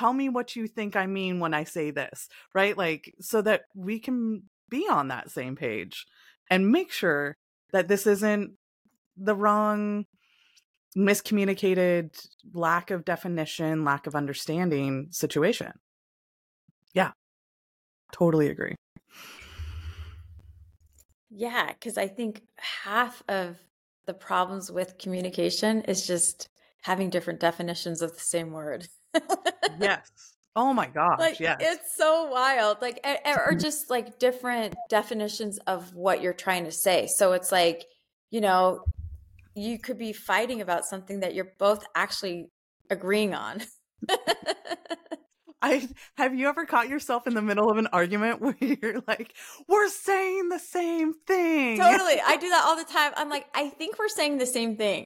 tell me what you think I mean when I say this, right? Like, so that we can be on that same page and make sure that this isn't the wrong, miscommunicated, lack of definition, lack of understanding situation. Yeah, totally agree. Yeah, because I think half of the problems with communication is just having different definitions of the same word. Yes. Oh my gosh. Like yes. it's so wild. Like or mm-hmm. just like different definitions of what you're trying to say. So it's like, you know, you could be fighting about something that you're both actually agreeing on. I have you ever caught yourself in the middle of an argument where you're like, we're saying the same thing. Totally. I do that all the time. I'm like, I think we're saying the same thing.